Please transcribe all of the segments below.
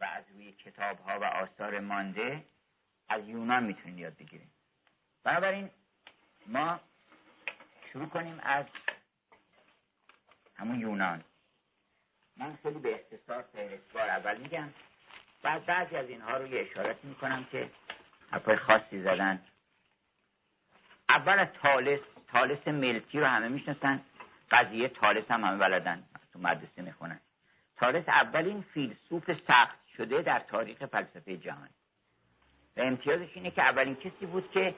و از روی کتاب ها و آثار مانده از یونان می‌تونیم یاد بگیریم. بنابراین ما شروع کنیم از همون یونان. من خیلی به اختصار فهرستوار اول میگم. بعد بعضی از اینها رو یه اشارتی می‌کنم که حرفای خاصی زدن. اول از تالس تالس ملکی رو همه می‌شناسن. قضیه تالس هم همه بلدن. تو مدرسه می‌خونن. تالس اولین فیلسوف سخت شده در تاریخ فلسفه جهان. و امتیازش اینه که اولین کسی بود که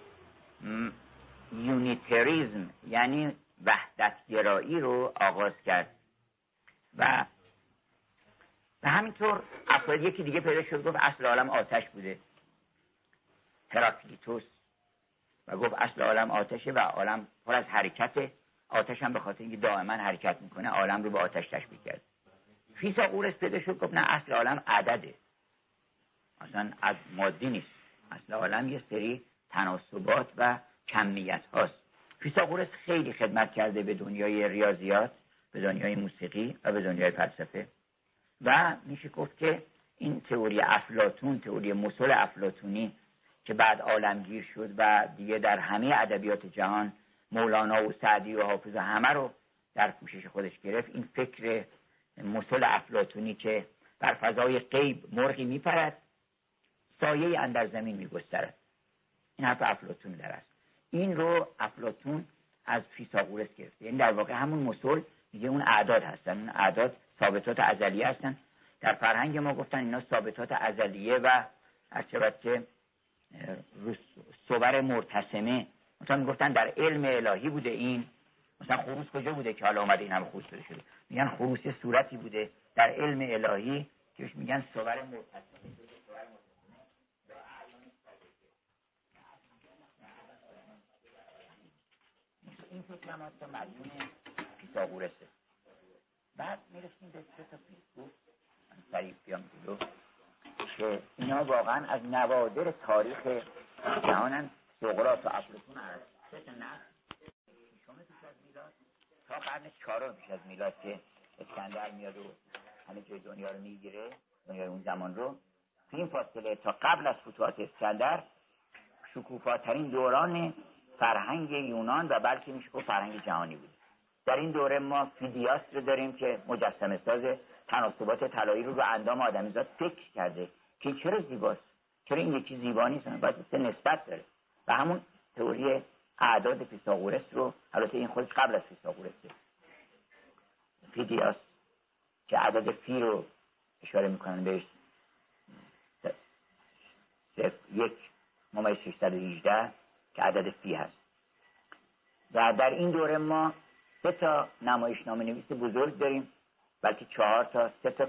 یونیتریزم یعنی وحدتگرایی رو آغاز کرد. و و همینطور افراد یکی دیگه پیدا شد گفت اصل عالم آتش بوده. هراکلیتوس. و گفت اصل عالم آتشه و عالم پر از حرکت آتش هم به خاطر اینکه دائما حرکت می‌کنه عالم رو به آتش تشبیه کرد فیثاغورس پیدا شد گفت نه اصل عالم عدده. اصلا از مادی نیست. اصل عالم یه سری تناسبات و کمیت هاست. فیثاغورس خیلی خدمت کرده به دنیای ریاضیات به دنیای موسیقی و به دنیای فلسفه. و میشه گفت که این تئوری افلاتون تئوری مسل افلاتونی که بعد عالمگیر شد و دیگه در همه ادبیات جهان مولانا و سعدی و حافظ همه رو در پوشش خودش گرفت این فکر مسل افلاتونی که در فضای غیب مرغی میپرد سایه اندر زمین میگسترد. این حرف افلاتون در است. این رو افلاتون از فیساغورس گرفته. یعنی در واقع همون مسل میگه اون اعداد هستن. اون اعداد ثابتات ازلیه هستن. در فرهنگ ما گفتن اینا ثابتات ازلیه و هر که صور مرتسمه. مثلا می‌گفتن در علم الهی بوده این. مثلا خروس کجا بوده که حالا آمده این همه خروس بده شده؟ میگن خروس صورتی بوده در علم الهی که میگن صور مرتسمه این فکر هم حتی مدیون پیتاغورسه. بعد می‌رسیم به سه تا فیلسوف سریع بیام جلو. که اینا واقعا از نوادر تاریخ جهانن سقراط و افلاطون هست سه تا نه پیش از میلاد تا قرن چهارم پیش از میلاد که اسکندر میاد و همه جای دنیا رو می‌گیره دنیای اون زمان رو. تو این فاصله تا قبل از فتوحات اسکندر شکوفاترین دوران فرهنگ یونان و بلکه میشه گفت فرهنگ جهانی بود. در این دوره ما فیدیاس رو داریم که مجسمه ساز تناسبات طلایی رو رو اندام آدمیزاد فکر کرده که چرا زیباست؟ چرا این یکی زیبا نیست؟ باید نسبت داره. و همون تئوری اعداد فیثاغورس رو البته این خودش قبل از فیثاغورسه فیدیاس که عدد فی رو اشاره می‌کنن بهش یک ممیز 618 که عدد فی هست. و در این دوره ما سه تا نمایشنامه نویس بزرگ داریم بلکه چهار تا سه تا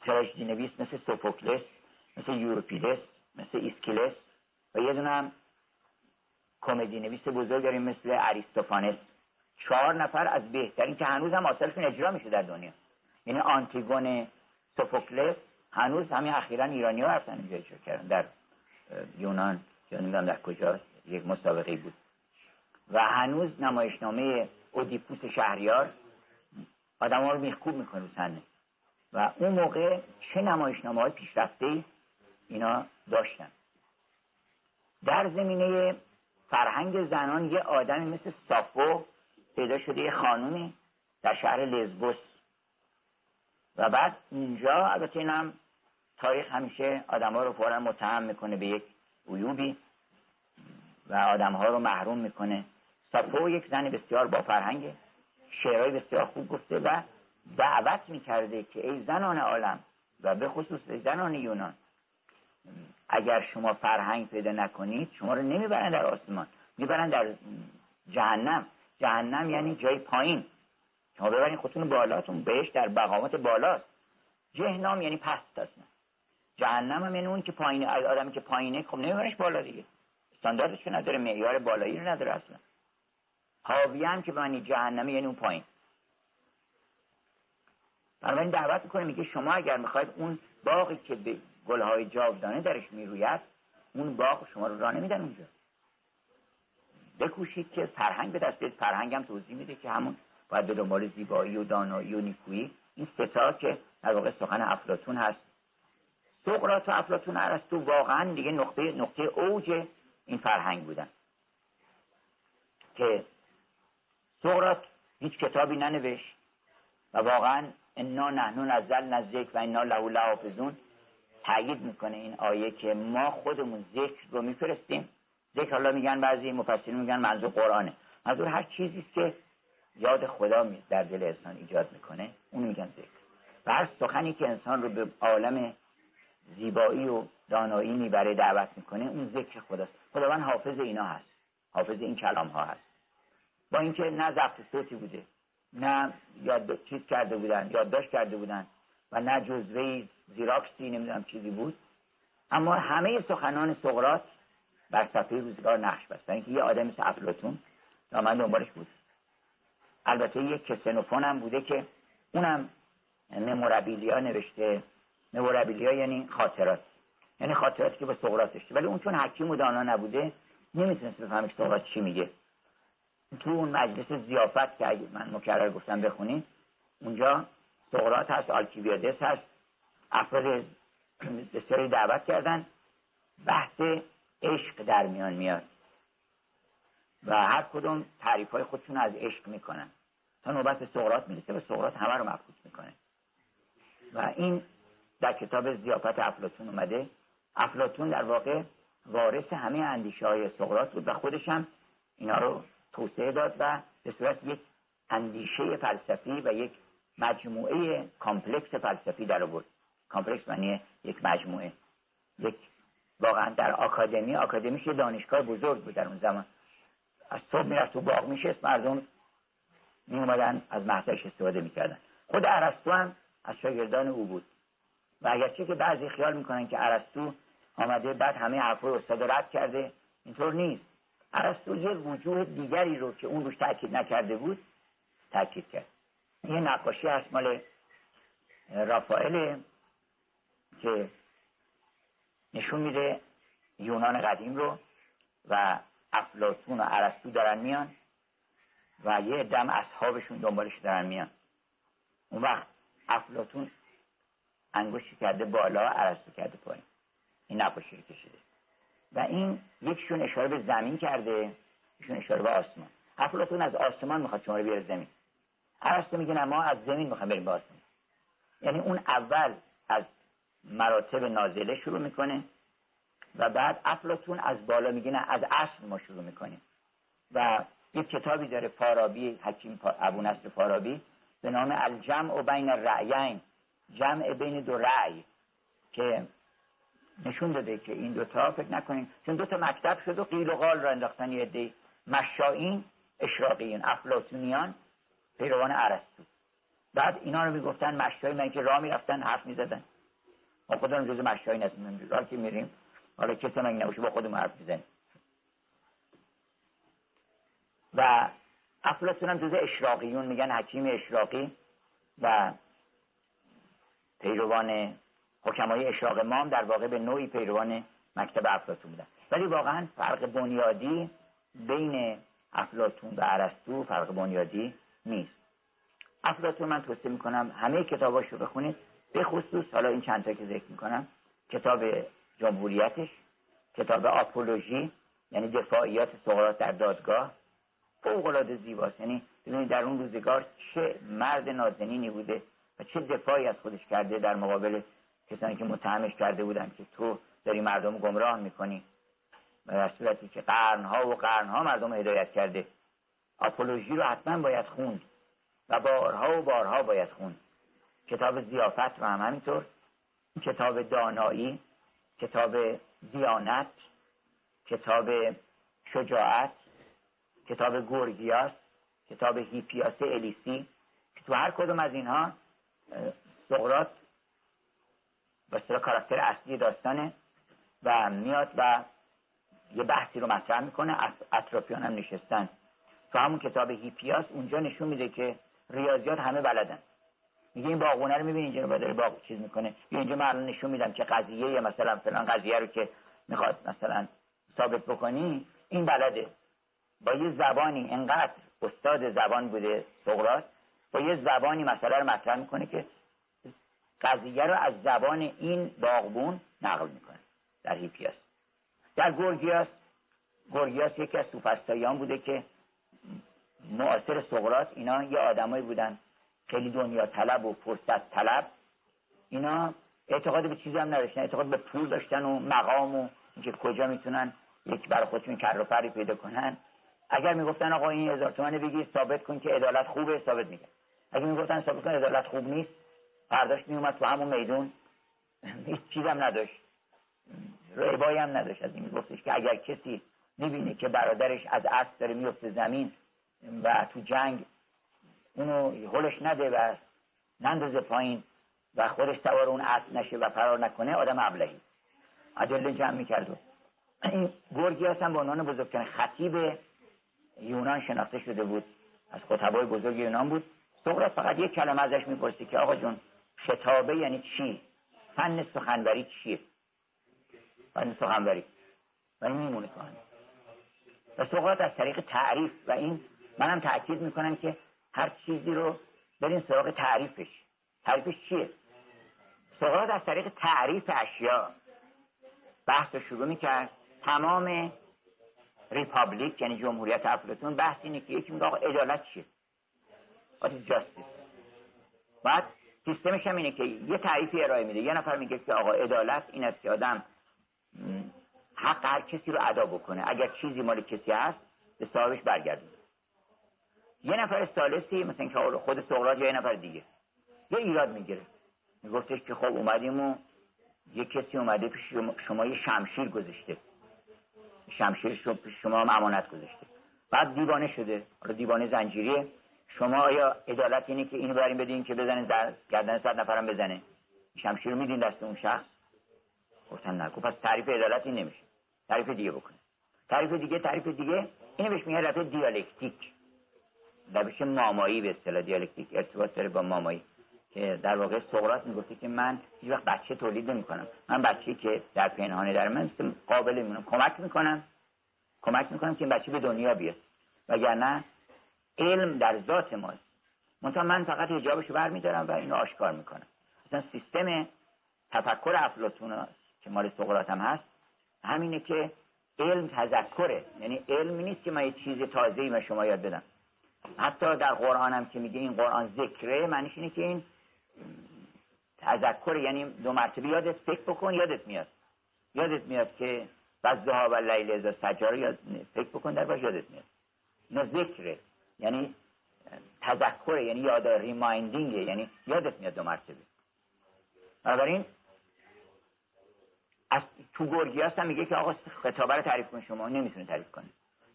تراژدی نویس مثل سوفوکلس مثل یوروپیدس مثل ایسکیلس و یه دونه هم کمدی نویس بزرگ داریم مثل اریستوفانس. چهار نفر از بهترین که هنوز هم آثارشون اجرا میشه در دنیا. یعنی آنتیگون سوفوکلس هنوز همین اخیرا ایرانی ها هستن اینجا اجرا کردن. در یونان یا نمی‌دونم در کجا یک مسابقه بود. و هنوز نمایشنامه اودیپوس شهریار آدم ها رو میخکوب می‌کنه سنه و اون موقع چه نمایشنامه های پیشرفته اینا داشتن. در زمینه فرهنگ زنان یه آدمی مثل سافو پیدا شده یه خانومی در شهر لزبوس. و بعد اینجا البته اینم تاریخ همیشه آدم ها رو فورا متهم می‌کنه به یک عیوبی و آدم ها رو محروم می‌کنه. سافو یک زن بسیار با فرهنگ شعرهای بسیار خوب گفته و دعوت می‌کرده که ای زنان عالم و به خصوص زنان یونان اگر شما فرهنگ پیدا نکنید شما رو نمی‌برن در آسمان می‌برن در جهنم. جهنم یعنی جای پایین. شما ببرین خودتون بالاتون بهش در بقامات بالاست. جهنم یعنی پست اصلا جهنم هم یعنی اون که پایینه آدمی که پایینه خب نمیبرنش بالا دیگه. استانداردش نداره معیار بالایی رو نداره اصلا. حاویه هم که معنی جهنمی یعنی اون پایین. بنابراین دعوت می‌کنه میگه شما اگر می‌خواید اون باقی که به گلهای جاودانه درش می‌روید اون باغ شما رو راه نمیدن اونجا. بکوشید که فرهنگ به دست فرهنگ هم توضیح میده که همون باید به دنبال زیبایی و دانایی و نیکویی. این ستا که در واقع سخن افلاتون هست. سقراط و افلاتون ارسطو واقعا دیگه نقطه نقطه اوج این فرهنگ بودن. که سقراط هیچ کتابی ننوشت و واقعا انا نحن نزلنا الذکر و انا له لحافظون. تایید می‌کنه این آیه که ما خودمون ذکر رو میفرستیم. ذکر حالا میگن بعضی مفسرین میگن منظور قرآنه. منظور هر چیزی که یاد خدا در دل انسان ایجاد می‌کنه اون میگن ذکر. و هر سخنی که انسان رو به عالم زیبایی و دانایی می‌بره دعوت می‌کنه اون ذکر خداست. خداوند حافظ اینا هست. حافظ این کلام ها هست. با اینکه نه ضبط صوتی بوده نه یاد چیز کرده بودن یادداشت کرده بودن و نه جزوه زیراکسی نمی‌دونم چیزی بود. اما همه سخنان سقراط بر صفحه روزگار نقش بست. اینکه یه آدم مثل افلاطون من دنبالش بود. البته یک کسنوفون هم بوده که اونم ممورابیلیا نوشته. ممورابیلیا یعنی خاطرات. یعنی خاطراتی که به سقراط داشته. ولی اون چون حکیم و دانا نبوده نمی‌تونست بفهمه که سقراط چی میگه. تو اون مجلس زیافت که اگه من مکرر گفتم بخونیم اونجا سقراط هست آلکیویادس هست. افراد بسیاری دعوت کردن. بحث عشق در میان میاد. و هر کدوم تعریف های خودشون از عشق می‌کنن. تا نوبت سقراط می‌رسه و سقراط همه رو مبهوت می‌کنه. و این در کتاب زیافت افلاتون اومده. افلاتون در واقع وارث همه اندیشه های سقراط بود و خودش هم اینا رو توسعه داد و به صورت یک اندیشه فلسفی و یک مجموعه complex فلسفی در آورد. complex معنی یک مجموعه. یک واقعا در آکادمی آکادمیش یه دانشگاه بزرگ بود در اون زمان. از صبح می‌رفت تو باغ میشست مردم می اومدن از محضرش استفاده می‌کردن. خود ارسطو هم از شاگردان او بود. و اگرچه که بعضی خیال می‌کنن که ارسطو آمده بعد همه حرفای استاد رد کرده اینطور نیست. عرستو یه وجوه دیگری رو که اون روش تاکید نکرده بود تاکید کرد. یه نقاشی هست مال رافائل که نشون میده یونان قدیم رو و افلاتون و عرستو دارن میان و یه دم اصحابشون دنبالش دارن میان. اون وقت افلاتون انگشتی کرده بالا عرستو کرده پایین. این نقاشی کشیده. و این یکشون اشاره به زمین کرده یکشون اشاره به آسمان. افلاتون از آسمان می‌خواد شما رو بیاره زمین. عرستو میگه نه ما از زمین می‌خوایم بریم به آسمان. یعنی اون اول مراتب نازله شروع می‌کنه و بعد افلاتون از بالا میگه نه از اصل ما شروع می‌کنیم. و یک کتابی داره فارابی حکیم ابو نصر فارابی به نام الجمع و بین الرعیین جمع بین دو رعی که نشون داده که این دوتا فکر نکنیم چون دوتا مکتب شد و قیل و قال را انداختن یه عده مشائین اشراقیین افلاتونیان پیروان ارسطو بعد اینا رو می‌گفتن مشایی من که راه می‌رفتن حرف می‌زدن. ما خودمون جز مشایی نستیم راه که میریم. حالا کسی من نباشه با خودمون حرف می‌زنیم و افلاتون هم جز اشراقیون میگن حکیم اشراقی و پیروان حکمای اشراق مام در واقع به نوعی پیروان مکتب افلاتون بودن. ولی واقعا فرق بنیادی بین افلاتون و ارسطو فرق بنیادی نیست. افلاتون من توصیه می‌کنم همه کتاباش رو بخونید. به خصوص حالا این چند تا که ذکر می‌کنم کتاب جمهوریتش کتاب آپولوژی یعنی دفاعیات سقراط در دادگاه. فوق العاده زیباست. یعنی ببینید در اون روزگار چه مرد نازنینی بوده و چه دفاعی از خودش کرده در مقابل کسانی که متهمش کرده بودن که تو داری مردم گمراه می‌کنی. و در صورتی که قرنها و قرنها مردم هدایت کرده. آپولوژی رو حتما باید خوند و بارها و بارها باید خوند. کتاب زیافت و هم همینطور. کتاب دانایی کتاب دیانت کتاب شجاعت کتاب گورگیاس کتاب هیپیاس الیسی که تو هر کدوم از اینها سقرات به کاراکتر اصلی داستانه و میاد و یه بحثی رو مطرح می‌کنه. اطرافیان هم نشستن. تو همون کتاب هیپیاس اونجا نشون میده که ریاضیات همه بلدن. میگه این باغونه رو می‌بینی اینجا داره باغ چیز می‌کنه. یا اینجا من نشون میدم که قضیه مثلا فلان قضیه رو که می‌خواد مثلا ثابت بکنی این بلده. با یه زبانی انقدر استاد زبان بوده سقراط با یه زبانی مسئله رو مطرح می‌کنه که قضیه رو از زبان این باغبون نقل می‌کنه. در هیپیاس. در گورگیاس گورگیاس یکی از سوفستاییان بوده که معاصر سقراط اینا یه آدمایی بودن. خیلی دنیا طلب و فرصت طلب. اینا اعتقاد به چیزی هم نداشتن. اعتقاد به پول داشتن و مقام و اینکه کجا می‌تونن یک برای خودشون کر و فری پیدا کنن. اگر می‌گفتن آقا این هزار تومن بگیر ثابت کن که عدالت خوبه ثابت میگن اگر می‌گفتن ثابت کن عدالت خوب نیست برداشت میومد تو همون میدون. هیچ چیزم نداشت. ربایی هم نداشت از این میگفتش که اگر کسی می‌بینه که برادرش از اسب داره میفته زمین و تو جنگ اونو هلش نده و نندازه پایین و خودش سوار اون اسب نشه و فرار نکنه آدم ابلهی. عجله جمع می‌کرد. این گورگیاس هم به عنوان بزرگترین خطیب یونان شناخته شده بود. از خطبای بزرگ یونان بود. سقراط فقط یک کلمه ازش می‌پرسی که آقا جون شتابه یعنی چی؟ فن سخنوری چیه؟ فن سخنوری. و این میمونه و سقراط از طریق تعریف و این منم تاکید می‌کنم که هر چیزی رو برین سراغ تعریفش. تعریفش چیه؟ سقراط از طریق تعریف اشیا. بحث رو شروع می‌کرد. تمام Republic یعنی جمهوریت افلاطون بحث اینه که یکی میگه آقا عدالت چیه؟ Justice? بعد سیستمش هم اینه که یه تعریفی ارائه میده. یه نفر میگه که آقا عدالت این است که آدم حق هر کسی رو ادا بکنه. اگر چیزی مال کسی هست به صاحبش برگردونه. یه نفر سالسی مثلا که خود سقراط یه نفر دیگه. یه ایراد می‌گیره. میگفتش که خب اومدیم و یه کسی اومده پیش شما یه شمشیر گذاشته. شمشیر رو پیش شما امانت گذاشته. بعد دیوانه شده. حالا دیوانه زنجیریه. شما آیا عدالت اینه که اینو بریم بدین که بزنه در گردن صد نفرم بزنه؟ شمشیر رو میدین دست اون شخص؟ گفتن نه. پس تعریف عدالت نمیشه. تعریف دیگه بکنه. تعریف دیگه تعریف دیگه. اینو بهش میگن رفع دیالکتیک. روش مامایی به اصطلاح دیالکتیک ارتباط داره با مامایی. که در واقع سقراط می‌گفته که من هیچ وقت بچه تولید نمی‌کنم. من بچه که در پنهانه در من قابل میمونم. کمک می‌کنم. کمک می‌کنم که این بچه به دنیا بیاد. وگرنه علم در ذات ماست. منتها من فقط حجابشو برمیدارم و اینو آشکار می‌کنم. مثلا سیستم تفکر افلاطون که مال سقراط هم هست همینه که علم تذکره. یعنی علم نیست که من یه چیز تازه‌ای به شما یاد بدم. حتی در قرآن هم که میگه این قرآن ذکره معنیش اینه که این تذکر یعنی دو مرتبه یادت فکر بکن یادت میاد. یادت میاد که ها و لیل ازا سجاره یاد فکر بکن در باش یادت میاد. اینا ذکره. یعنی تذکر یعنی یاد ریمایندینگه یعنی یادت میاد دو مرتبه. بنابراین از تو گرگیاس هم میگه که آقا خطابه رو تعریف کن شما. نمی‌تونه تعریف کنه.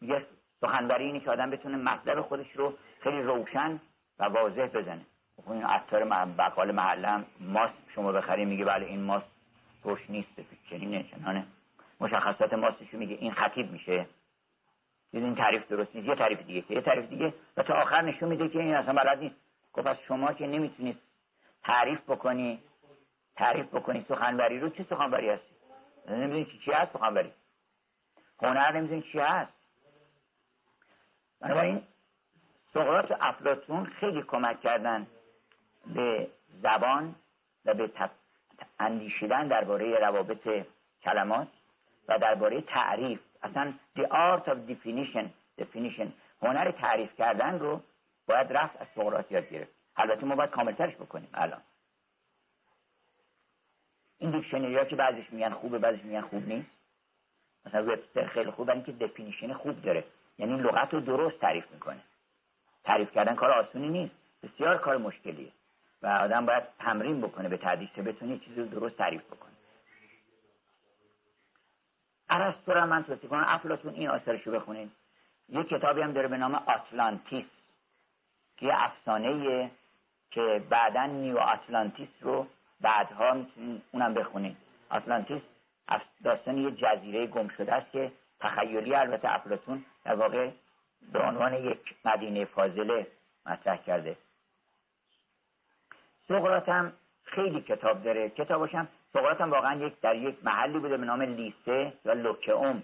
میگه سخنوری اینه که آدم بتونه مطلب خودش رو خیلی روشن و واضح بزنه. خب این عطار بقال محله ماست. شما بخری میگه بله این ماست. روش نیست. چنین چنانه. مشخصات ماستشو میگه. این خطیب میشه. این تعریف درست نیست. یه تعریف دیگه. یه تعریف دیگه. و تا آخر نشون میده که این اصلا بلد نیست. گفت پس شما که نمی‌تونید تعریف بکنی تعریف بکنی سخنوری رو چه سخنوری هستی؟ نمی‌دونی چی چی هست سخنوری؟ هنر نمی‌دونی چی هست؟ بنابراین سقراط و افلاتون خیلی کمک کردن به زبان و به اندیشیدن درباره روابط کلمات و درباره تعریف. اصلا the art of definition definition هنر تعریف کردن رو باید رفت از سقراط یاد گرفت. البته ما باید کاملترش بکنیم الان. این دیکشنری ها که بعضیش میگن خوبه بعضیش میگن خوب نیست. مثلا وبستر خیلی خوبه اینکه دفینیشن خوب داره. یعنی لغت رو درست تعریف می‌کنه. تعریف کردن کار آسونی نیست. بسیار کار مشکلیه. و آدم باید تمرین بکنه به تعدیش تا بتونه چیزی رو درست تعریف بکنه. ارسطو رو من توصیه کنم افلاتون این رو بخونید. یه کتابی هم داره به نام آتلانتیس که یه افسانه که بعدا نیو آتلانتیس رو بعدها می‌تونین اونم بخونید. آتلانتیس داستان یه جزیره گم شده است که تخیلی البته افلاتون در واقع به عنوان یک مدینه فاضله مطرح کرده. سقراط هم خیلی کتاب داره. کتابش هم سقراط هم واقعا یک در یک محلی بوده به نام لیسه و لوکئوم.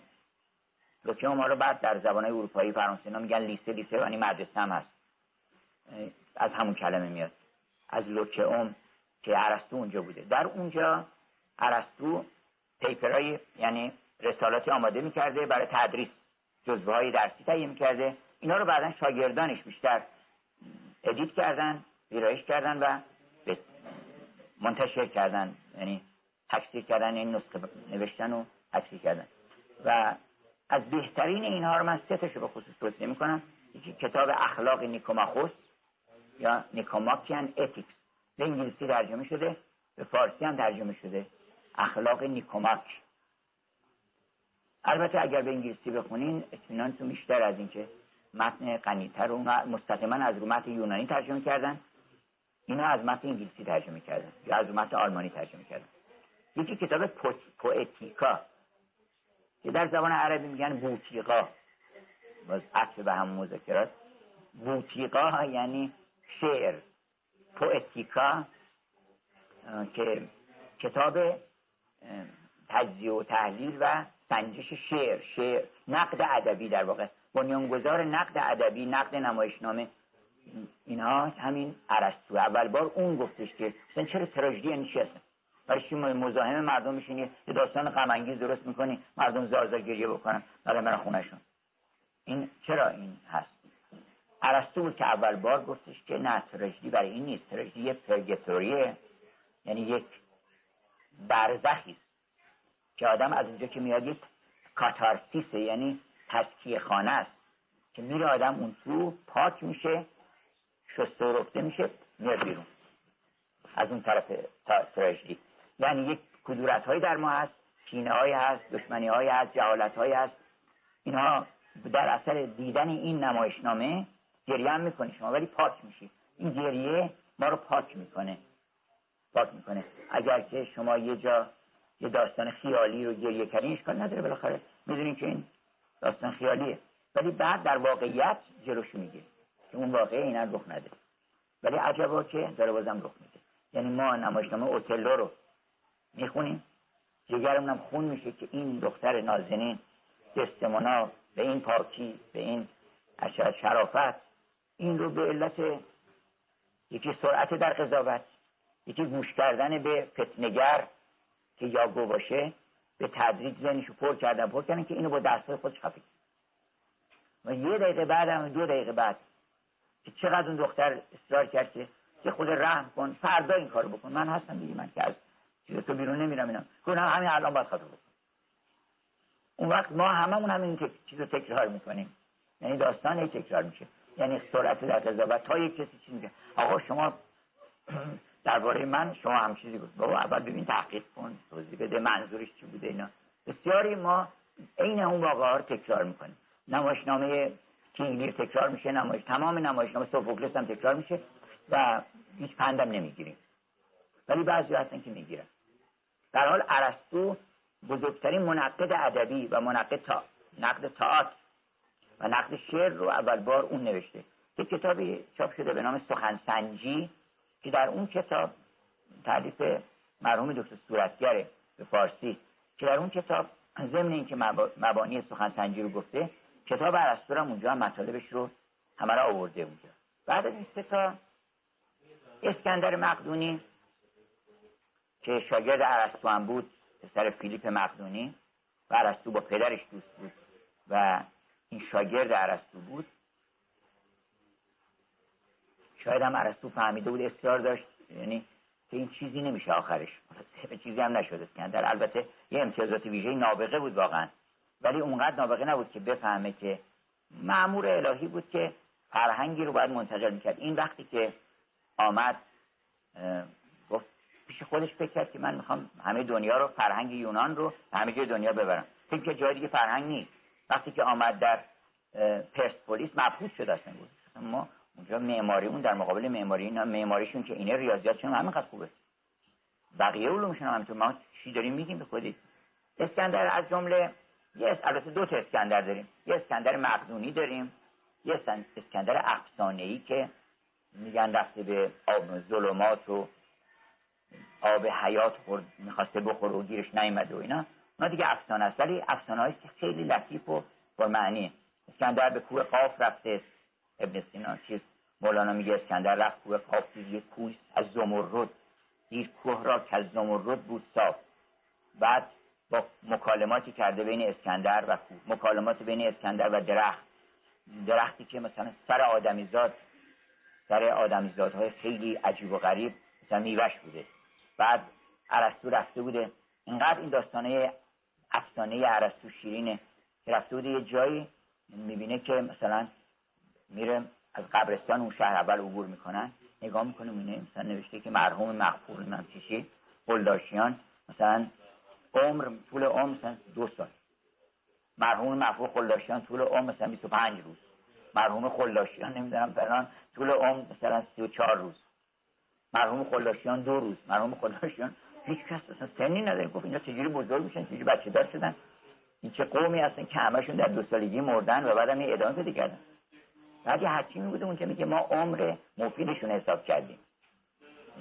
لوکه ما رو بعد در زبان اروپایی فرانسه میگن لیسه. لیسه یعنی مدرسه هم هست. از همون کلمه میاد. از اوم که عرستو اونجا بوده. در اونجا ارسطو paper ای یعنی رسالاتی آماده می‌کرده برای تدریس. جزوه های درسی تهیه می‌کرده. اینا رو بعدا شاگردانش بیشتر edit کردن ویرایش کردن و منتشر کردن. یعنی تکثیر کردن این نسخه نوشتن و تکثیر کردن. و از بهترین اینها رو من سه تاشو به خصوص توصیه می‌کنم. یکی کتاب اخلاق نیکوماخوس یا Nicomachean Ethics به انگلیسی ترجمه شده به فارسی هم ترجمه شده. اخلاق نیکوماک. البته اگر به انگلیسی بخونین اطمینانتون بیشتر از اینکه متن غنیتر و مستقیما از رو متن یونانی ترجمه کردن. اینا از متن انگلیسی ترجمه کردن یا از رو متن آلمانی ترجمه کردن. یکی کتاب پوئتیکا که در زبان عربی میگن بوتیقا. باز عطف به هم مذاکرات. بوتیقا یعنی شعر. پوئتیکا که کتاب تجزیه و تحلیل و سنجش شعر شعر نقد ادبی در واقع. بنیانگذار نقد ادبی نقد نمایشنامه. اینها همین ارسطو. اول بار اون گفتش که چرا تراژدی یعنی چی هستن؟ برای چی مزاحم مردم میشین؟ یه داستان غم درست می‌کنی؟ مردم زار زار گریه بکنن. برای من خونهشون. این چرا این هست؟ ارسطو بود که اول بار گفتش که نه تراژدی برای این نیست. تراژدی یه پرگتوریه. یعنی یک برزخی که آدم از اونجا که میاد یک کاتارسیسه یعنی تسکیه خانه است که میره آدم اون تو پاک میشه شسته رفته میشه میاد بیرون. از اون طرف تراژدی. یعنی یک کدورت هایی در ما هست کینه هایی هست دشمنی هایی هست جهالت هایی هست. اینها در اثر دیدن این نمایشنامه گریه هم می‌کنه شما ولی پاک میشی. این گریه ما رو پاک می‌کنه. پاک می‌کنه. اگر که شما یه جا یه داستان خیالی رو گریه کردین اشکال نداره بالاخره. می‌دونین که این داستان خیالیه. ولی بعد در واقعیت جلوش میگه که اون واقعه اینا رخ نده. ولی عجبا که داره بازم رخ میده. یعنی ما نمایشنامه اوتلو رو می‌خونیم. جگرمون هم خون میشه که این دختر نازنین دستمونا به این پاکی به این شرافت این رو به علت یکی سرعت در قضاوت یکی گوش کردن به فتنگر که یاگو باشه به تدریج ذهنشو پر کردن پر کردن که اینو با دستای خودش خفه و یه دقیقه بعد هم دو دقیقه بعد که چقدر اون دختر اصرار کرد که خود رحم کن فردا این کارو بکن. من هستم دیگه من که از چیز تو بیرون نمیرم اینا. گفتم همین الان باید خاطر بکن. اون وقت ما هممون همین تک... چیز رو تکرار می‌کنیم. یعنی داستان تکرار میشه. یعنی سرعت در قضاوت. تا یک کسی چی میگه؟ آقا شما درباره من شما هم چیزی گفت. بابا اول ببین تحقیق کن توضیح بده منظورش چی بوده اینا. بسیاری ما عین اون واقعا رو تکرار می‌کنیم. نمایشنامه کینگلیر تکرار میشه نمایش تمام نمایشنامه سوفوکلس هم تکرار میشه و هیچ پندم نمی‌گیریم. ولی بعضی هستن که می‌گیرن. در حال ارسطو بزرگترین منقد ادبی و منقد تا نقد تئاتر و نقد شعر رو اول بار اون نوشته. یک کتابی چاپ شده به نام سخنسنجی. که در اون کتاب تعلیف مرحوم دکتر صورتگره به فارسی که در اون کتاب ضمن اینکه مبانی سخنسنجی رو گفته کتاب ارسطو هم اونجا مطالبش رو همه را آورده اونجا. بعد از این سه اسکندر مقدونی که شاگرد ارسطو هم بود پسر فیلیپ مقدونی و ارسطو با پدرش دوست بود و این شاگرد ارسطو بود. شاید هم ارسطو فهمیده بود اصرار داشت. یعنی که این چیزی نمیشه آخرش. چیزی هم نشد اسکندر البته یه امتیازات ویژه نابغه بود واقعا. ولی اونقدر نابغه نبود که بفهمه که معمور الهی بود که فرهنگی رو باید منتقل می‌کرد. این وقتی که آمد گفت پیش خودش فکر کرد که من می‌خوام همه دنیا رو فرهنگ یونان رو همه جای دنیا ببرم. فکر که جای دیگه فرهنگ نیست. وقتی که آمد در پرسپولیس مبهوت شد اصلا. بود ما اونجا معماری اون در مقابل معماری اینا معماریشون که اینه ریاضیاتشون همینقدر خوبه. بقیه علومشون هم همینطور. ما چی داریم میگیم به خودی؟ اسکندر از جمله یه البته دو تا اسکندر داریم. یه اسکندر مقدونی داریم. یه اسکندر افسانه ای که میگن رفته به آب ظلمات و آب حیات خورد می‌خواسته بخور و گیرش نیومده و اینا. ما دیگه افسانه است. ولی افسانه که خیلی لطیف و با معنی اسکندر به کوه قاف رفته. ابن سینا چیز مولانا میگه اسکندر رفت کوه قاف یه کوه از زمرد دیر کوه را که از زمرد بود صاف بعد با مکالماتی کرده بین اسکندر و کوه مکالمات بین اسکندر و درخت. درختی که مثلا سر آدمیزاد سر آدمیزادهای خیلی عجیب و غریب مثلا میوش بوده. بعد عرستو رفته بوده. اینقدر این داستانه افسانه عرستو شیرینه که رفته بوده یه جایی می‌بینه که مثلا میره از قبرستان اون شهر اول عبور می‌کنن نگاه می‌کنه می‌بینه مثلا نوشته که مرحوم مغفور من چیشی قلداشیان. مثلا عمر طول عمر مثلا دو سال. مرحوم مغفور قلداشیان طول عمر مثلا 25 روز. مرحوم خلاشیان نمی‌دونم فلان طول عمر مثلا 34 روز. مرحوم خلاشیان دو روز. مرحوم خلاشیان هیچ کس اصلا سنی نداره. گفت اینا چجوری بزرگ میشن چجوری بچه دار شدن؟ این چه قومی هستن که همشون در دو سالگی مردن و بعدم ادامه پیدا کردن. بعد حکیمی بوده اونجا میگه ما عمر مفیدشون حساب کردیم.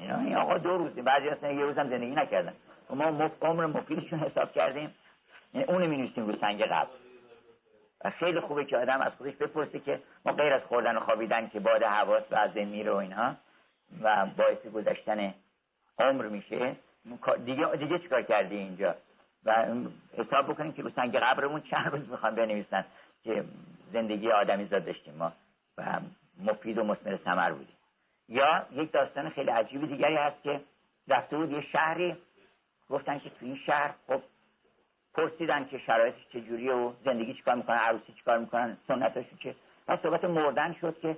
اینا این آقا دو روزه بعضی اصلا یه روزم زندگی نکردن. و ما عمر مفیدشون حساب کردیم. یعنی اونو می رو سنگ قبل. و خیلی خوبه که آدم از خودش بپرسه که ما غیر از خوردن و خوابیدن که باد حواس و از میره و اینها و باعث گذشتن عمر میشه دیگه دیگه چیکار کردی اینجا؟ و حساب بکنیم که رو سنگ قبرمون چند روز می‌خوان بنویسن که زندگی آدمی زاد داشتیم ما. و مفید و مثمر ثمر بودیم. یا یک داستان خیلی عجیبی دیگری هست که رفته بود یه شهری گفتن که توی این شهر خب پرسیدن که شرایطش چجوریه و زندگی چیکار می‌کنن عروسی چیکار می‌کنن سنتاشون چه. پس صحبت مردن شد که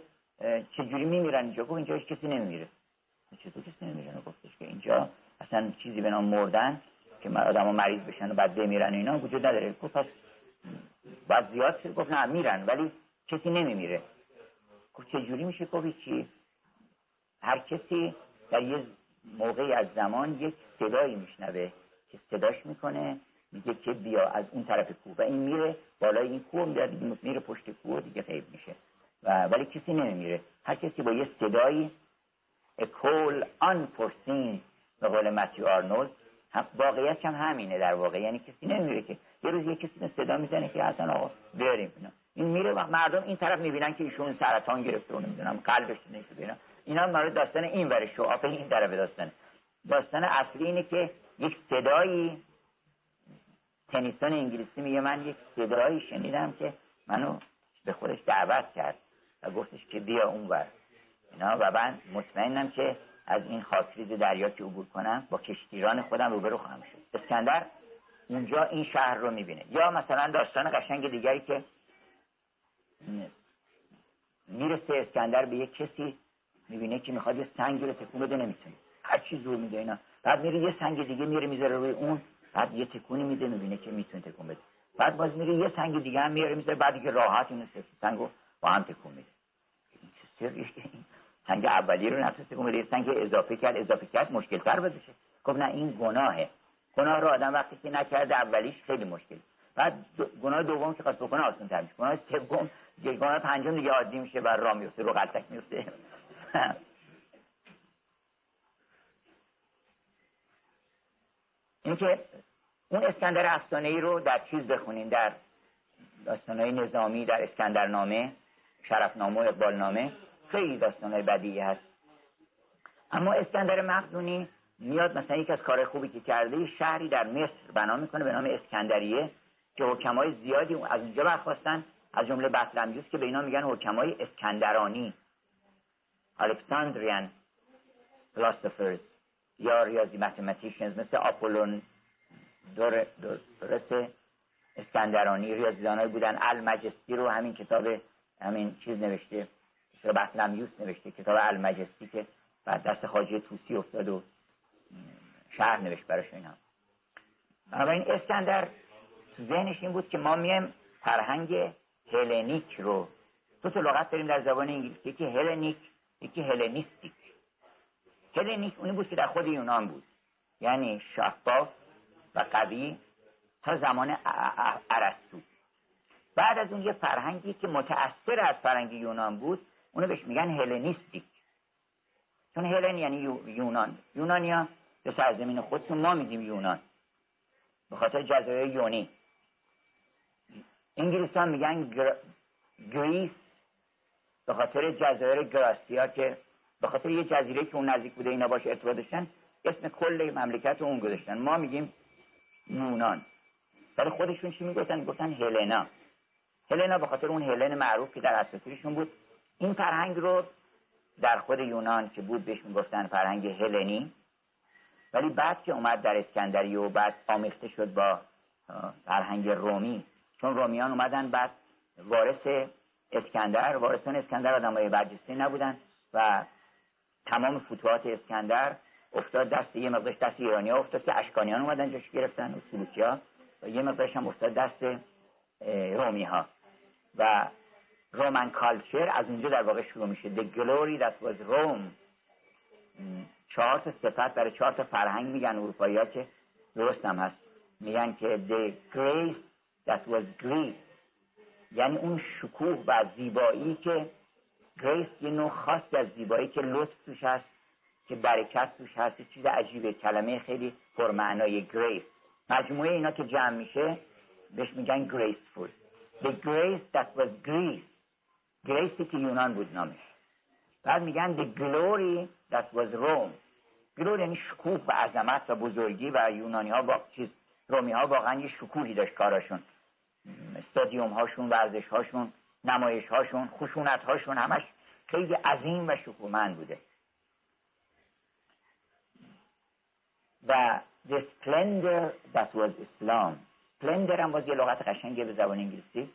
چجوری میمیرن اینجا؟ گفت اینجا هیچ کسی نمیمیره. چطور کسی نمیمیره؟ گفتش که اینجا اصلا چیزی به نام مردن که آدم مریض بشن و بعد بمیرن اینا وجود نداره. گفت پس بعد زیاد گفت نه میرن ولی کسی نمیمیره. چجوری میشه گفت چی؟ هر کسی در یه موقعی از زمان یک صدایی میشنوه که صداش می‌کنه میگه که بیا از اون طرف کوه. و این میره بالای این کوه دیگه میره پشت کوه دیگه غیب میشه. و ولی کسی نمیمیره. هر کسی با یه صدایی کول unforeseen به قول متیو آرنولد واقعیت هم همینه در واقع. یعنی کسی نمیره که یه روز یه کسی صدا می‌زنه که اصلا آقا بریم این میره و مردم این طرف می‌بینن که ایشون سرطان گرفته و نمی‌دونم قلبش نشده اینا اینا مورد داستان این بره شو این طرف داستانه. داستان اصلی اینه که یک صدایی تنیسون انگلیسی میگه من یک صدایی شنیدم که منو به خودش دعوت کرد و گفتش که بیا اونور اینا و من مطمئنم که از این خاکریز دریا که عبور کنم با کشتیران خودم روبرو خواهم شد. اسکندر اونجا این شهر رو می‌بینه. یا مثلا داستان قشنگ دیگری که می‌رسه اسکندر به یک کسی می‌بینه که می‌خواد یه سنگی رو تکون بده نمی‌تونه. هر چی زور میده اینا. بعد میره یه سنگ دیگه میره می‌ذاره روی اون بعد یه تکونی میده می‌بینه که می‌تونه تکون بده. بعد باز میره یه سنگ دیگه هم میاره می‌ذاره بعد که راحت این سنگو با هم تکون میده. سنگ اولی رو نتونست تکون بده سنگ اضافه کرد اضافه کرد مشکل تر بشه. گفت نه این گناهه. گناه رو آدم وقتی که نکرده اولیش خیلی مشکل. بعد گناه دوم که خواست بکنه آسان تر میشه. گناه سوم گناه پنجم دیگه عادی میشه و راه میفته رو غلطک میفته. اینکه اون اسکندر افسانه ای رو در چیز بخونین در داستانهای نظامی در اسکندرنامه شرفنامه و اقبالنامه خیلی داستانهای بدی هست. اما اسکندر مقدونی میاد مثلا یک از کار خوبی که کرده شهری در مصر بنا می‌کنه به نام اسکندریه که حکمای زیادی از اونجا برخواستن از جمله بطلمیوس که به اینا میگن حکمای اسکندرانی. الکساندریان philosophers یا ریاضی ماتماتیشنز مثل آپولون دور درست اسکندرانی ریاضیدانایی بودن. المجستی رو همین کتاب همین چیز نوشته بطلمیوس نوشته کتاب المجستی که بعد دست خاجه توسی افتاد و شهر نوشت براش اینا. بنابراین اسکندر ذهنش این بود که ما میایم فرهنگ هلنیک رو. دو تا لغت داریم در زبان انگلیسی. یکی هلنیک یکی هلنیستیک. هلنیک اونی بود که در خود یونان بود. یعنی شفاف و قوی تا زمان ارسطو. بعد از اون یه فرهنگی که متأثر از فرهنگ یونان بود اونو بهش میگن هلنیستیک. چون هلن یعنی یونان. یونانیا به سرزمین خودتون ما میگیم یونان. به خاطر جزایر یونی. انگلیس ها میگن گریس به خاطر جزایر گراسیا که به خاطر یه جزیره که اون نزدیک بوده اینا باشه ارتباط داشتن اسم کل مملکت اون گذاشتن. ما میگیم یونان. ولی خودشون چی می‌گفتن؟ گفتن هلنا. هلنا به خاطر اون هلن معروف که در اساطیرشون بود. این فرهنگ رو در خود یونان که بود بهش می‌گفتن فرهنگ هلنی. ولی بعد که اومد در اسکندریه و بعد آمیخته شد با فرهنگ رومی چون رومیان اومدن بعد وارث اسکندر وارثان اسکندر آدمای برجسته نبودن و تمام فتوحات اسکندر افتاد دست یه مقدارش دست ایرانی افتاد که اشکانیان اومدن جاش گرفتن و سلوکی ها و یه مقدارش هم افتاد دست رومی ها و رومن کالچر از اونجا در واقع شروع میشه. The glory that was Rome. چهار تا صفت برای چهار تا فرهنگ میگن اروپایی ها که درست هم هست. میگن که The grace that was Greece یعنی اون شکوه و زیبایی که grace یه نوع خاص از زیبایی که لطف توش هست که برکت توش هست چیز عجیبه کلمه خیلی پرمعنای grace مجموعه اینا که جمع میشه بهش میگن graceful The grace that was Greece. grace ی که یونان بود نامش. بعد میگن The glory that was Rome. گلور یعنی شکوه و عظمت و بزرگی و یونانی ها با چیز رومی ها واقعا یه شکوهی داشت کاراشون. استادیوم هاشون ورزش هاشون نمایش هاشون خشونت هاشون همش خیلی عظیم و شکومند بوده. و the splendor that was Islam. Splendor هم باز یه لغت قشنگه به زبان انگلیسی.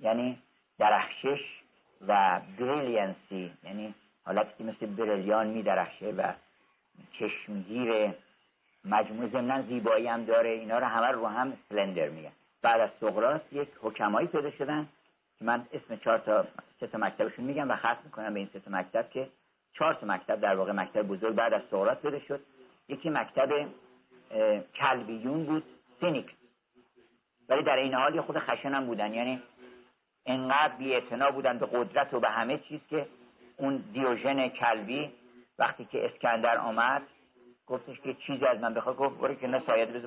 یعنی درخشش و بریلینسی یعنی حالتی که مثل بریلیان می درخشه و چشمگیر مجموع ضمنا زیبایی هم داره. اینا رو همه رو هم سلندر میگن. بعد از سقراط یک حکمایی پیدا شدن که من اسم چهار تا سه تا مکتبشون میگم و ختم می‌کنم به این سه تا مکتب که چهار تا مکتب در واقع مکتب بزرگ بعد از سقراط پیدا شد. یکی مکتب کلبیون بود سینیک ولی در این حال یه خود خشن بودن. یعنی انقدر بی بودن به قدرت و به همه چیز که اون دیوژن کلبی وقتی که اسکندر آمد گفتش که چیزی از من بخواد گفت برو که نه سایت بز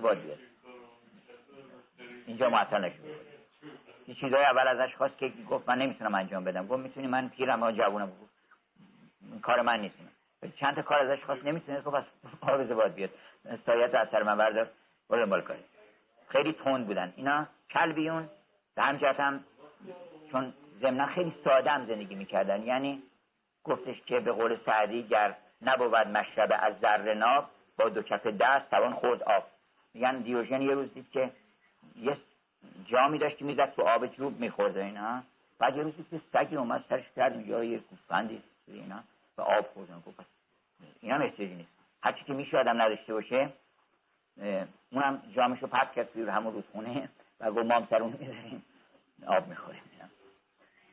اینجا معطل نشد. یه چیزای اول ازش خواست که گفت من نمی‌تونم انجام بدم. گفت می‌تونی من پیرم و جوونم. این کار من نیست. چند تا کار ازش خواست نمی‌تونه گفت پا بز باد بیاد. سایت از سر من بردار برو دنبال کاری خیلی تند بودن. اینا کلبیون به همجهت هم چون ضمنا خیلی ساده هم زندگی می‌کردن. یعنی گفتش که به قول سعدی گر نبود مشربه از ذره ناب با دو کف دست توان خورد آب. میگن دیوژن یه روز دید که یه جامی داشت که می‌زد تو آب جوب میخورده اینا. بعد یه روزی که سگی اومد سرش کرد یا یه گوسفندی اینا و آب خوردن گفت اینا هم نیست. هرچی که میشه آدم نداشته باشه اونم جامشو پرت کرد توی همون رودخونه و گفت ما سر اون می‌ذاریم. آب می‌خوریم.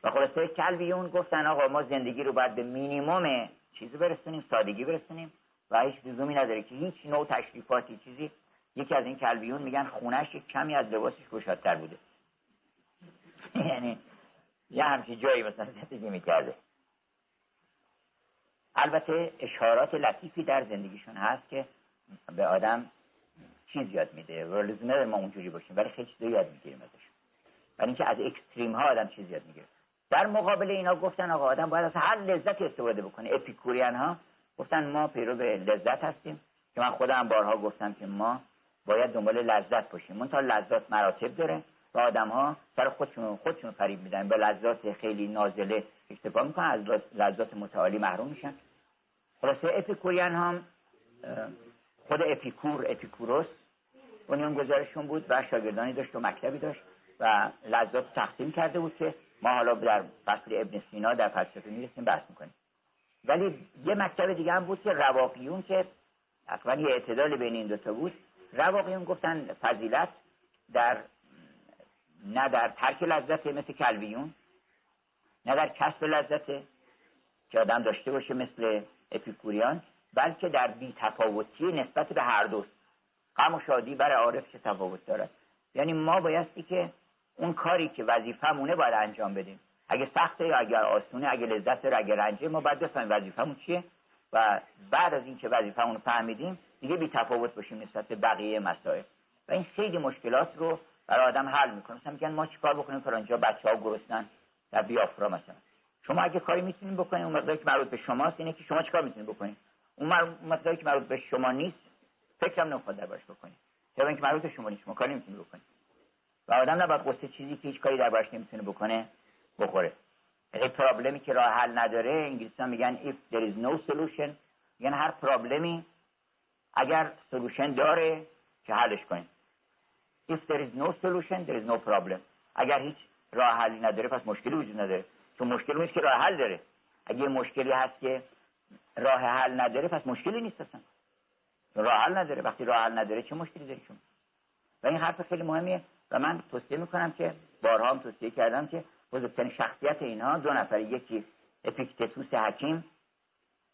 و خلاصه کلبیون گفتن آقا ما زندگی رو باید به مینیموم چیزی برسونیم سادگی برسونیم و هیچ لزومی نداره که هیچ نوع تشریفاتی چیزی یکی از این کلبیون میگن خونش کمی از لباسش گشادتر بوده. یعنی یه همچین جایی مثلا زندگی می‌کرده. البته اشارات لطیفی در زندگیشون هست که به آدم چیز یاد میده. و لزومه ما اونجوری باشیم ولی خیلی چیزا یاد می‌گیریم ازشون ولی اینکه از اکستریم ها آدم چیز یاد می‌گیره. در مقابل اینا گفتن آقا آدم باید از هر لذت استفاده بکنه. اپیکوریان ها گفتن ما پیرو به لذت هستیم که من خودم بارها گفتم که ما باید دنبال لذت باشیم. من تا لذت مراتب داره و آدم ها سر خودشون خودشون فریب میدن. به لذات خیلی نازله اکتفا می‌کنن. از لذات متعالی محروم میشن. خلاصه اپیکوریان هم خود اپیکور اپیکوروس گذارشون بود و شاگردانی داشت و مکتبی داشت و لذات تقسیم کرده بود که ما حالا در فصل ابن سینا در فلسفه می‌رسیم بحث می‌کنیم. ولی یه مکتب دیگه هم بود که رواقیون که تقریبا یه اعتدال بین این دوتا بود. رواقیون گفتن فضیلت در نه در ترک لذت مثل کلویون نه در کسب لذت که آدم داشته باشه مثل اپیکوریان بلکه در بی تفاوتی نسبت به هر دوست غم و شادی برای عارف چه تفاوت دارد. یعنی ما بایستی که اون کاری که وظیفمونه باید انجام بدیم. اگه سخته یا اگر آسونه اگه لذت داره اگه رنجه ما باید بفهمیم وظیفمون چیه. و بعد از اینکه وظیفمون رو فهمیدیم دیگه بی تفاوت باشیم نسبت به بقیه مسائل. و این خیلی مشکلات رو برای آدم حل می‌کنه. مثلا میگن ما چیکار بکنیم فرانجا بچه ها گرسنن در بیافرا مثلا. شما اگه کاری می‌تونید بکنید اون مقداری که مربوط به شماست اینه که شما چیکار می‌تونید بکنید؟ اون مقداری که مربوط به شما نیست فکرم نمی‌خواد دربارش بکنید. چرا اینکه مربوط به شما نیست شما کاری نمی‌تونید بکنید. و آدم نباید قصه چیزی که هیچ کاری دربارش نمی‌تونه بکنه بخوره. یعنی پرابلمی که راه حل نداره انگلیسی میگن if there is no solution یعنی هر پرابلمی اگر سلوشن داره که حلش کنید if there is no solution there is no problem. اگر هیچ راه حلی نداره پس مشکلی وجود نداره. چون مشکلی نیست که راه حل داره. اگه مشکلی هست که راه حل نداره پس مشکلی نیست اصلا. راه حل نداره. وقتی راه حل نداره چه مشکلی داری شما؟ و این حرف خیلی مهمیه. و من توصیه می‌کنم که بارها هم توصیه کردم که بزرگترین شخصیت اینها دو نفر. یکی اپیکتتوس حکیم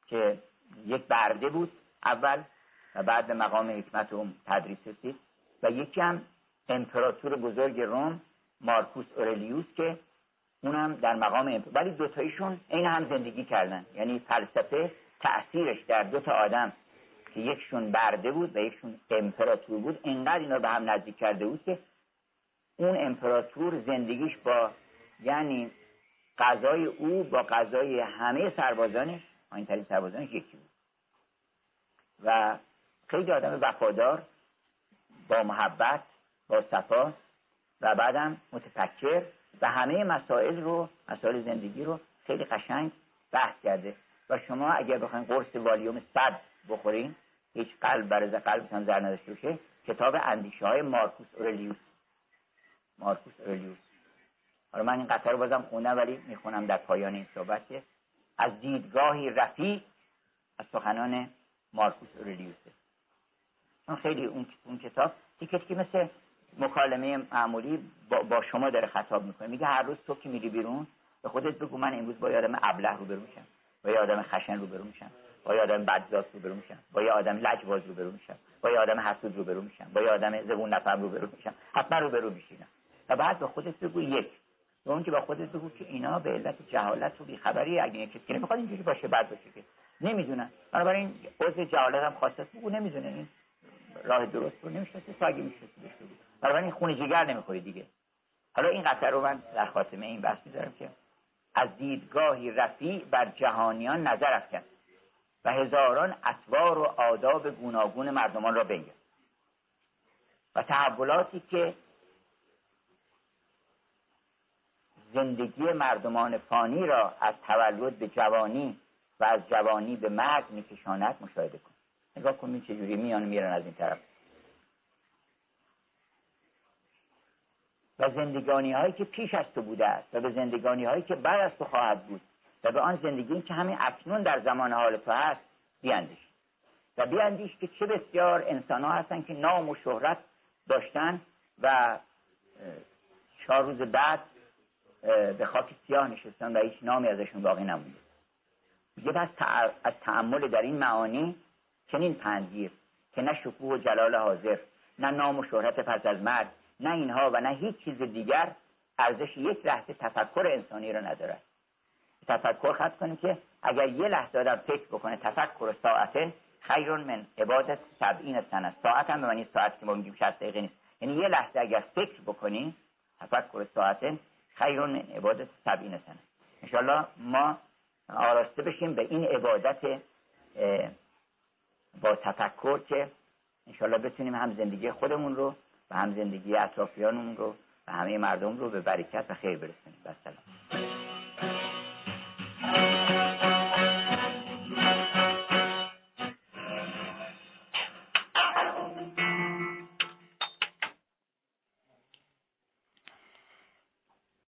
که یک برده بود. اول و بعد مقام حکمت و تدریس رسید. و یکی هم امپراتور بزرگ روم مارکوس اورلیوس که اونم در مقام امپراتور ولی دوتایشون این هم زندگی کردن. یعنی فلسفه تأثیرش در دو تا آدم که یکشون برده بود و یکشون امپراتور بود اینقدر اینا به هم نزدیک کرده بود که اون امپراتور زندگیش با یعنی غذای او با غذای همه سربازانش این ترین سربازانش یکی بود. و خیلی آدم وفادار با محبت با صفا و بعدم متفکر و همه مسائل رو مسائل زندگی رو خیلی قشنگ بحث کرده. و شما اگر بخواین قرص والیوم صد بخورین هیچ قلب برز قلبتان زر نداشته باشه. کتاب اندیشه های مارکوس اورلیوس. مارکوس اورلیوس. حالا من این قطعه رو بازم خونم ولی می‌خونم در پایان این صحبت. از دیدگاهی رفیع از سخنان مارکوس اورلیوسه. اون خیلی اون, اون کتاب تیکت که مثل مکالمه معمولی با, با شما داره خطاب می‌کنه. میگه هر روز تو که میری بیرون به خودت بگو من امروز با آدم ابله رو میشم با یه آدم خشن رو میشم با یه آدم بدذات رو میشم با یه آدم لجباز رو میشم با یه آدم حسود رو میشم با یه آدم زبون نفر رو میشم. حتما رو برو میشینم. و بعد به خودت بگو یک. و اون که با خودت بگو که اینا به علت جهالت و بیخبری اگه کسی که نمی‌خواد اینجوری باشه بد باشه که. نمی‌دونن بنابراین عضو جهالت هم خواستت بگو نمی‌دونه این راه درست رو نمی‌شناسه تو اگه می‌شناسی بهش بگو بنابراین خون جگر نمی‌خوری دیگه. حالا این قطعه رو من در خاتمه این بحث می‌ذارم که از دیدگاهی رفیع بر جهانیان نظر افکن و هزاران اطوار و آداب گوناگون مردمان را بنگر و تحولاتی که زندگی مردمان فانی را از تولد به جوانی و از جوانی به مرگ میکشاند مشاهده کن. نگاه کنید چجوری میان میرن از این طرف. و زندگانی هایی که پیش از تو بوده است و به زندگانی هایی که بعد از تو خواهد بود و به آن زندگی که همین اکنون در زمان حال تو هست بیاندیش. و بیاندیش که چه بسیار انسان ها هستن که نام و شهرت داشتن و چهار روز بعد به خاک سیاه نشستن و هیچ نامی ازشون باقی نمونده. یه از تعمل در این معانی چنین پندگیر که نه شکوه و جلال حاضر نه نام و شهرت پس از مرگ نه اینها و نه هیچ چیز دیگر ارزش یک لحظه تفکر انسانی را ندارد. تفکر خط کنیم که اگر یه لحظه آدم فکر بکنه تفکر ساعته خیرون من عبادت سبعین سنه ساعت هم به معنی ساعت که ما میگیم 60 دقیقه نیست. یعنی یه لحظه اگر فکر بکنی تفکر ساعته خیرون من عبادت سبعین سنه انشالله ما آراسته بشیم به این عبادت با تفکر که انشالله بتونیم هم زندگی خودمون رو و هم زندگی اطرافیانمون رو و همه مردم رو به برکت و خیر برسونیم. بسلام